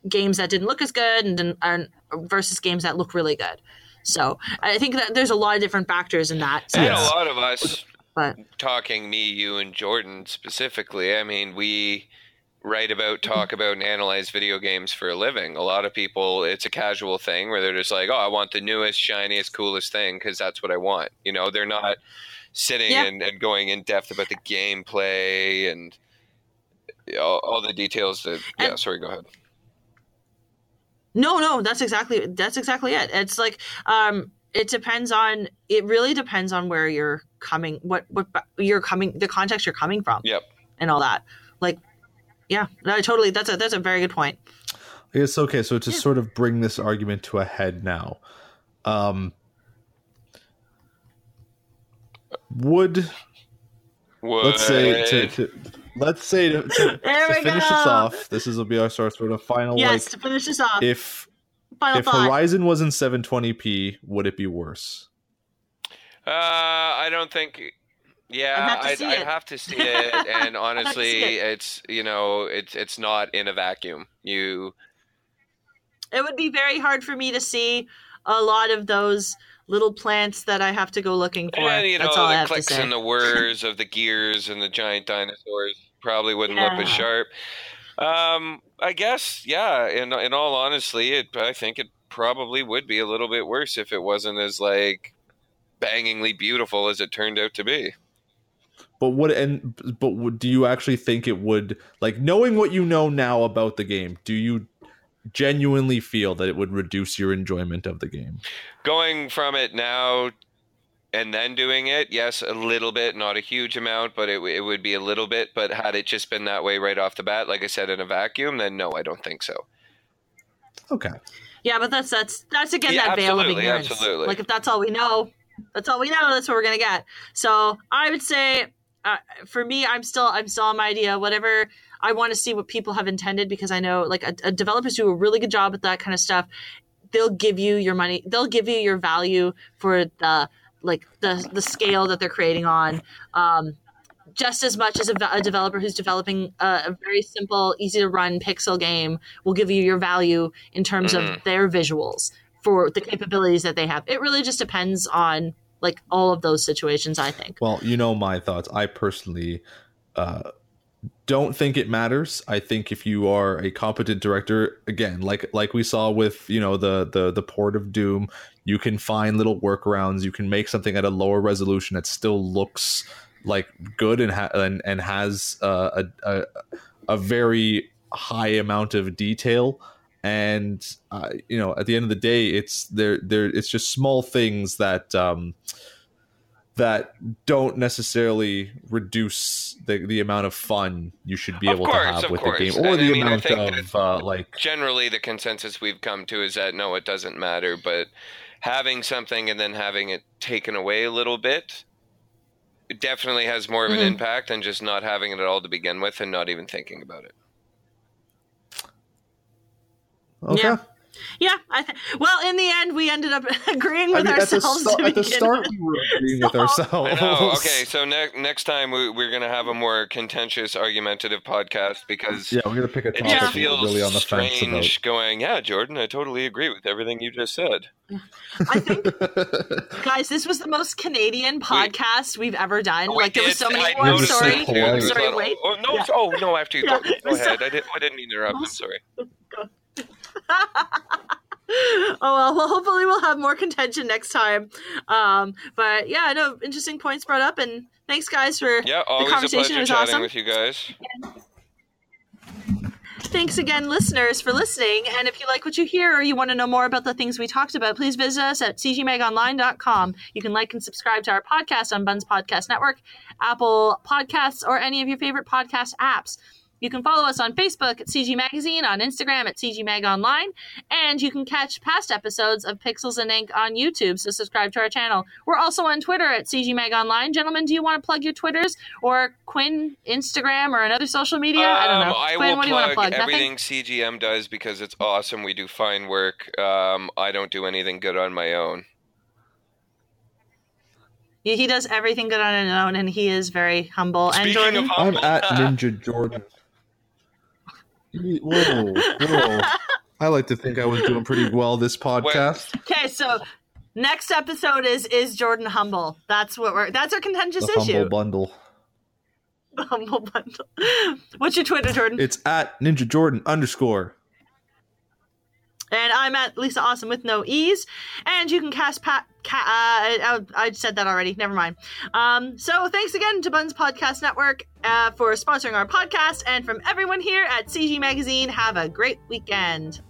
games that didn't look as good and, and versus games that look really good. So I think that there's a lot of different factors in that. And a lot of us, but talking me, you, and Jordan specifically. I mean, we write about, mm-hmm. talk about, and analyze video games for a living. A lot of people, it's a casual thing where they're just like, "Oh, I want the newest, shiniest, coolest thing because that's what I want." You know, they're not sitting yeah. and, and going in depth about the gameplay and all, all the details. That and, yeah, sorry, go ahead. No, no, that's exactly that's exactly it. It's like um it depends on it really depends on where you're coming what what you're coming the context you're coming from. Yep. And all that. Like yeah, no, totally that's a that's a very good point. It's okay. So to yeah. sort of bring this argument to a head now, um, would, would. let's say to, to let's say to, to, to finish go. this off. This is will be our sort of final. Yes, like, to finish this off. If final if thought. Horizon was in 720p, would it be worse? Uh, I don't think. Yeah, I'd, I'd have to see it, and honestly, it. it's you know, it's it's not in a vacuum. You. It would be very hard for me to see a lot of those little plants that I have to go looking for. And, you know, That's all the I have clicks and the whirs of the gears and the giant dinosaurs probably wouldn't yeah. look as sharp. Um, I guess, yeah. In in all honesty, it I think it probably would be a little bit worse if it wasn't as like bangingly beautiful as it turned out to be. But what and but do you actually think it would like knowing what you know now about the game? Do you genuinely feel that it would reduce your enjoyment of the game? Going from it now and then doing it, yes, a little bit, not a huge amount, but it, it would be a little bit. But had it just been that way right off the bat, like I said, in a vacuum, then no, I don't think so. Okay. Yeah, but that's that's that's again yeah, that veil of ignorance. Absolutely. Like if that's all we know, that's all we know. That's what we're gonna get. So I would say, uh, for me, I'm still I'm still on my idea. Whatever I want to see what people have intended because I know like a, a developers do a really good job at that kind of stuff. They'll give you your money. They'll give you your value for the like the the scale that they're creating on. Um, just as much as a, a developer who's developing a, a, very simple, easy to run pixel game will give you your value in terms mm-hmm. of their visuals for the capabilities that they have. It really just depends on like all of those situations. I think. Well, you know my thoughts. I personally uh, don't think it matters. I think if you are a competent director, again, like like we saw with you know the the the port of Doom, you can find little workarounds. You can make something at a lower resolution that still looks like good and ha- and, and has uh, a, a a very high amount of detail and uh, you know at the end of the day it's there there it's just small things that um that don't necessarily reduce the, the amount of fun you should be of able course, to have with course. the game or and the I mean, amount of uh, like generally the consensus we've come to is that no it doesn't matter but having something and then having it taken away a little bit it definitely has more of an mm-hmm. impact than just not having it at all to begin with and not even thinking about it okay yeah. Yeah, I th- well, in the end, we ended up agreeing with I mean, ourselves. At the, at the start, we were agreeing with ourselves. Okay, so ne- next time we, are going to have a more contentious, argumentative podcast because yeah, we're going to pick a topic it just feels really on the strange fence about. going. Yeah, Jordan, I totally agree with everything you just said. I think, guys, this was the most Canadian podcast we, have ever done. like there were so many. I more. Sorry, sorry, wait. Oh no! Yeah. Oh no! After you yeah. go, go ahead. I didn't. I didn't mean to interrupt. I'm sorry. oh well, well, hopefully we'll have more contention next time. Um, but yeah, no, interesting points brought up, and thanks guys for yeah, always the conversation. A pleasure was chatting awesome. with you guys. Thanks again, listeners, for listening. And if you like what you hear or you want to know more about the things we talked about, please visit us at cgmagonline.com. You can like and subscribe to our podcast on Buns Podcast Network, Apple Podcasts, or any of your favorite podcast apps. You can follow us on Facebook at CG Magazine, on Instagram at CG Mag Online, and you can catch past episodes of Pixels and Ink on YouTube. So subscribe to our channel. We're also on Twitter at CG Mag Online. Gentlemen, do you want to plug your Twitters or Quinn Instagram or another social media? Um, I don't know. I Quinn, will plug, plug, everything Nothing? CGM does because it's awesome. We do fine work. Um, I don't do anything good on my own. He does everything good on his own, and he is very humble. Speaking and Jordan, humble, I'm at Ninja Jordan. Whoa, whoa. I like to think I was doing pretty well this podcast. Okay, so next episode is is Jordan humble? That's what we're. That's our contentious the issue. Humble bundle. The humble bundle. What's your Twitter, Jordan? It's at Ninja Jordan underscore. And I'm at Lisa Awesome with no ease. And you can cast Pat. Ca- uh, I said that already. Never mind. Um, so thanks again to Buns Podcast Network uh, for sponsoring our podcast. And from everyone here at CG Magazine, have a great weekend.